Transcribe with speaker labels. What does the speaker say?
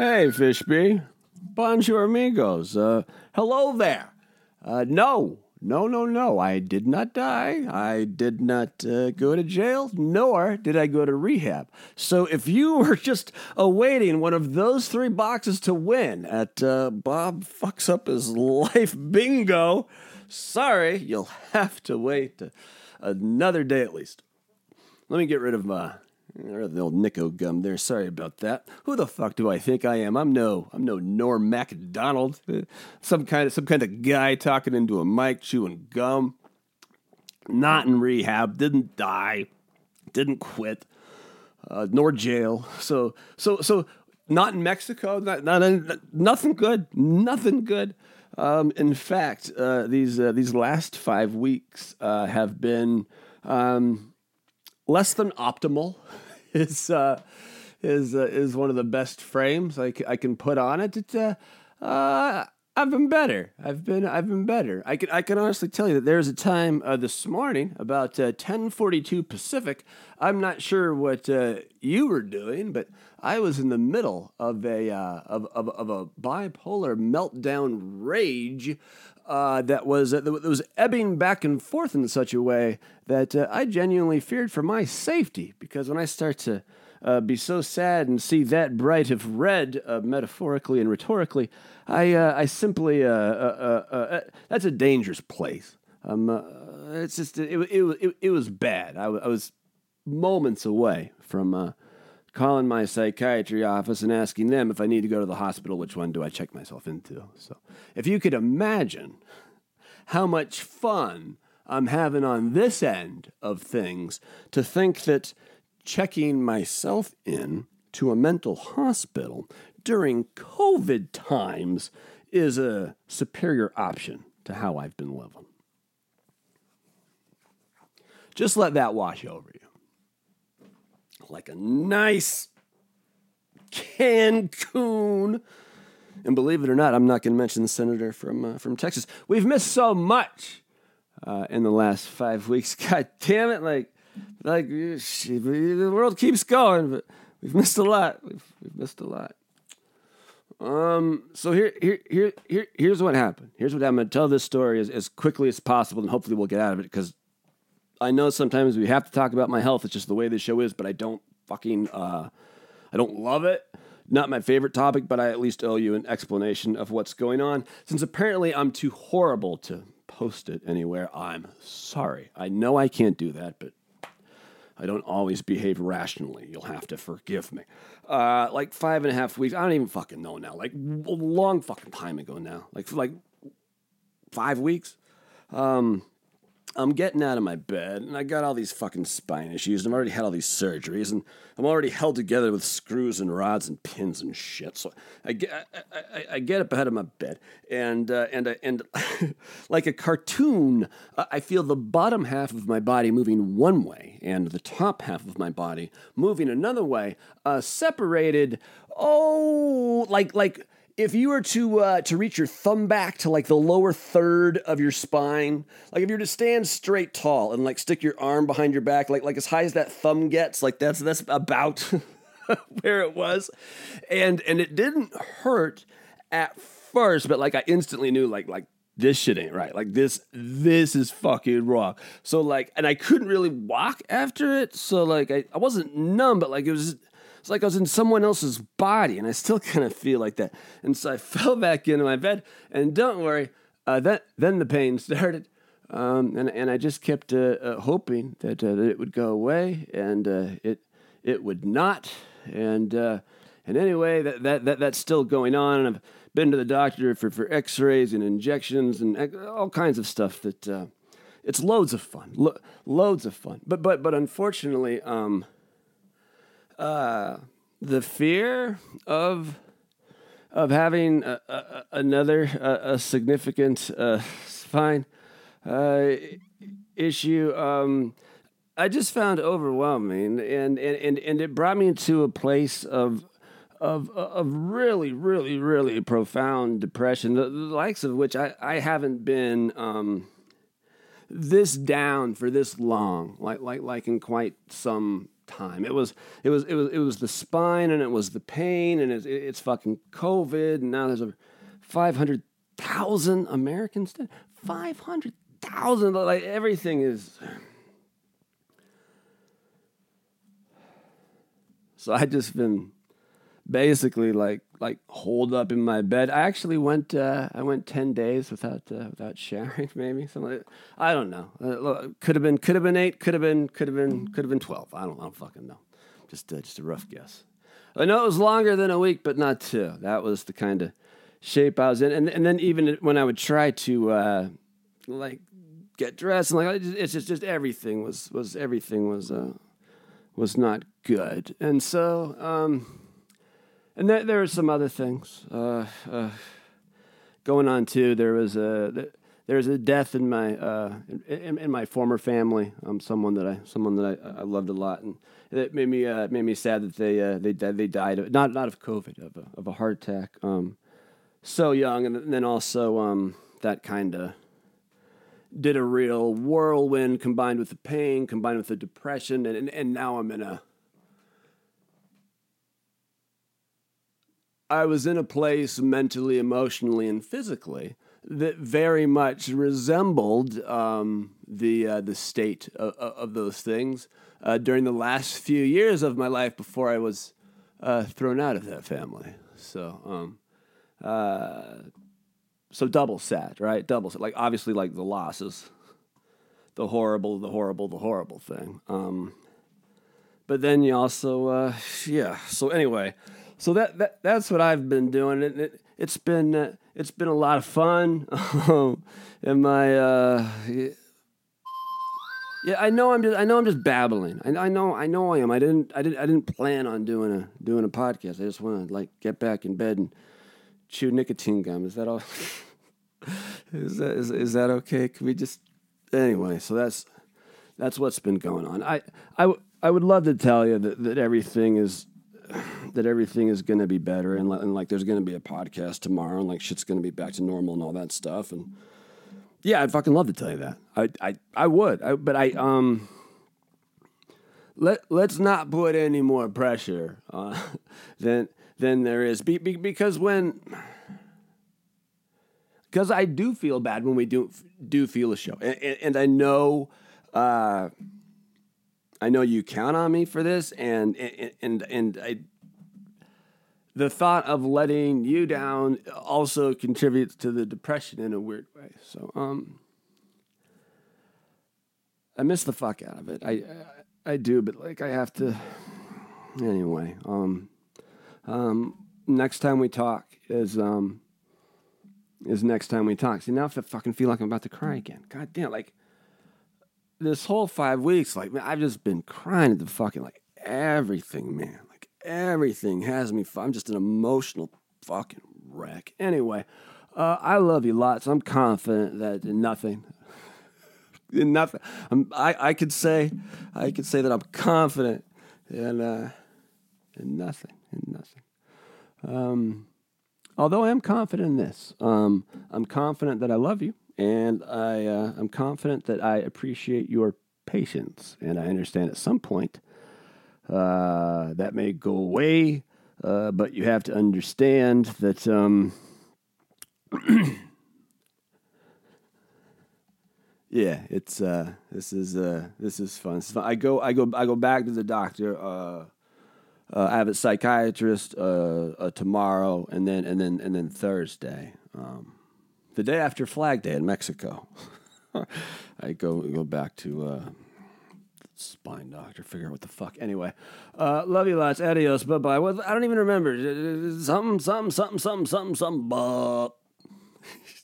Speaker 1: Hey, Fishby. Bonjour, amigos. Uh, hello there. Uh, no, no, no, no. I did not die. I did not uh, go to jail, nor did I go to rehab. So if you were just awaiting one of those three boxes to win at uh, Bob Fucks Up His Life Bingo, sorry, you'll have to wait another day at least. Let me get rid of my or the old Nico gum there. Sorry about that. Who the fuck do I think I am? I'm no, I'm no Norm Macdonald. Some kind of some kind of guy talking into a mic, chewing gum. Not in rehab. Didn't die. Didn't quit. Uh, nor jail. So so so not in Mexico. Not, not in, nothing good. Nothing good. Um, in fact, uh, these uh, these last five weeks uh, have been. Um, less than optimal is uh, is uh, is one of the best frames I, c- I can put on it. it uh, uh, I've been better. I've been I've been better. I can I can honestly tell you that there's a time uh, this morning about uh, 10:42 uh, Pacific. I'm not sure what uh, you were doing, but I was in the middle of a uh, of, of, of a bipolar meltdown rage uh, that was uh, that was ebbing back and forth in such a way that uh, I genuinely feared for my safety. Because when I start to uh, be so sad and see that bright of red, uh, metaphorically and rhetorically, I uh, I simply that's a dangerous place. Um, it's just it, it, it, it was bad. I, I was moments away from calling my psychiatry office and asking them if I need to go to the hospital, which one do I check myself into? So, if you could imagine how much fun I'm having on this end of things to think that checking myself in to a mental hospital during COVID times is a superior option to how I've been living. Just let that wash over you like a nice Cancun. And believe it or not, I'm not going to mention the senator from uh, from Texas. We've missed so much uh, in the last five weeks. God damn it! Like, like the world keeps going, but we've missed a lot. We've, we've missed a lot. Um. So here, here, here, here, here's what happened. Here's what I'm going to tell this story as, as quickly as possible, and hopefully we'll get out of it because I know sometimes we have to talk about my health. It's just the way this show is, but I don't fucking, uh, I don't love it. Not my favorite topic, but I at least owe you an explanation of what's going on. Since apparently I'm too horrible to post it anywhere, I'm sorry. I know I can't do that, but I don't always behave rationally. You'll have to forgive me. Uh, like five and a half weeks. I don't even fucking know now. Like a long fucking time ago now. Like like five weeks. Um, I'm getting out of my bed and I got all these fucking spine issues and I've already had all these surgeries and I'm already held together with screws and rods and pins and shit. So I get, I, I, I get up ahead of my bed and, uh, and, and like a cartoon, I feel the bottom half of my body moving one way and the top half of my body moving another way, uh, separated, oh, like, like, if you were to uh, to reach your thumb back to like the lower third of your spine, like if you were to stand straight tall and like stick your arm behind your back, like like as high as that thumb gets, like that's that's about where it was, and and it didn't hurt at first, but like I instantly knew like like this shit ain't right. Like this, this is fucking wrong. So like, and I couldn't really walk after it. So like, I, I wasn't numb, but like it was it's like I was in someone else's body, and I still kind of feel like that. And so I fell back into my bed, and don't worry, uh, that, then the pain started. Um, and, and I just kept uh, uh, hoping that, uh, that it would go away, and uh, it, it would not. And, uh, and anyway, that, that, that, that's still going on. And I've been to the doctor for, for x rays and injections and all kinds of stuff that it's loads of fun. Lo- loads of fun. But, but, but unfortunately, um, uh, the fear of of having a, a, another a, significant uh, spine uh, issue. Um, I just found overwhelming, and, and, and, and it brought me to a place of of of really, really, really profound depression, the, the likes of which I, I haven't been um, this down for this long, like like like in quite some time. It was it was it was it was the spine and it was the pain and it's it's fucking COVID and now there's a five hundred thousand Americans dead. Five hundred thousand like everything is. So I just been basically like like holed up in my bed. I actually went uh, I went ten days without uh, without showering. Maybe something. Like I don't know. Uh, could have been could have been eight. Could have been could have been could have been twelve. I don't I don't fucking know. Just uh, just a rough guess. I know it was longer than a week, but not two. That was the kind of shape I was in. And and then even when I would try to uh, like get dressed and like it's just just everything was was everything was uh, was not good. And so. Um, and there, there were some other things uh, uh, going on too. There was a there was a death in my uh, in, in, my former family. Um, someone that I someone that I, I loved a lot, and it made me uh, made me sad that they uh, they they died of, not not of COVID of a, of a heart attack. Um, so young, and then also um, that kind of did a real whirlwind combined with the pain, combined with the depression, and, and, and now I'm in a I was in a place mentally, emotionally, and physically that very much resembled um, the uh, the state of, of those things uh, during the last few years of my life before I was uh, thrown out of that family. So, um, uh, so double sad, right? Double sad. Like obviously, like the losses, the horrible, the horrible, the horrible thing. Um, but then you also, uh, yeah. So anyway so that, that that's what I've been doing. It, it has been uh, it's been a lot of fun. and my uh, yeah, I know I'm just I know I'm just babbling. I, I know I know I am. I didn't I didn't I didn't plan on doing a doing a podcast. I just want to like get back in bed and chew nicotine gum. Is that all? is that is, is that okay? Can we just anyway? So that's that's what's been going on. I I, I would love to tell you that, that everything is that everything is going to be better and, and like there's going to be a podcast tomorrow and like shit's going to be back to normal and all that stuff. And yeah i'd fucking love to tell you that. I i, I would. I, but i um let let's not put any more pressure uh, than than there is. Be, be, because when because I do feel bad when we do do feel a show, and, and, and I know uh, I know you count on me for this, and and and, and I, the thought of letting you down also contributes to the depression in a weird way. So, um, I miss the fuck out of it. I, I, I do, but like I have to. Anyway, um, um, next time we talk is um, is next time we talk. See now, I fucking feel like I'm about to cry again. God damn, like this whole five weeks, like man, I've just been crying at the fucking like everything, man. Like everything has me. I'm just an emotional fucking wreck. Anyway, uh, I love you lots. I'm confident that nothing, nothing. I'm, I I could say, I could say that I'm confident in uh, in nothing, in nothing. Um, although I am confident in this, um, I'm confident that I love you and I, uh, I'm confident that I appreciate your patience. And I understand at some point uh, that may go away, uh, but you have to understand that. Um, yeah, it's uh, this is uh, this is fun. fun. I go I go I go back to the doctor. Uh, I have a psychiatrist tomorrow, and then and then and then Thursday. The day after Flag Day in Mexico. I go go back to uh, spine doctor, figure out what the fuck. Anyway, uh, love you lots. Adios. Bye bye. I don't even remember. Something, something, something, something, something, something.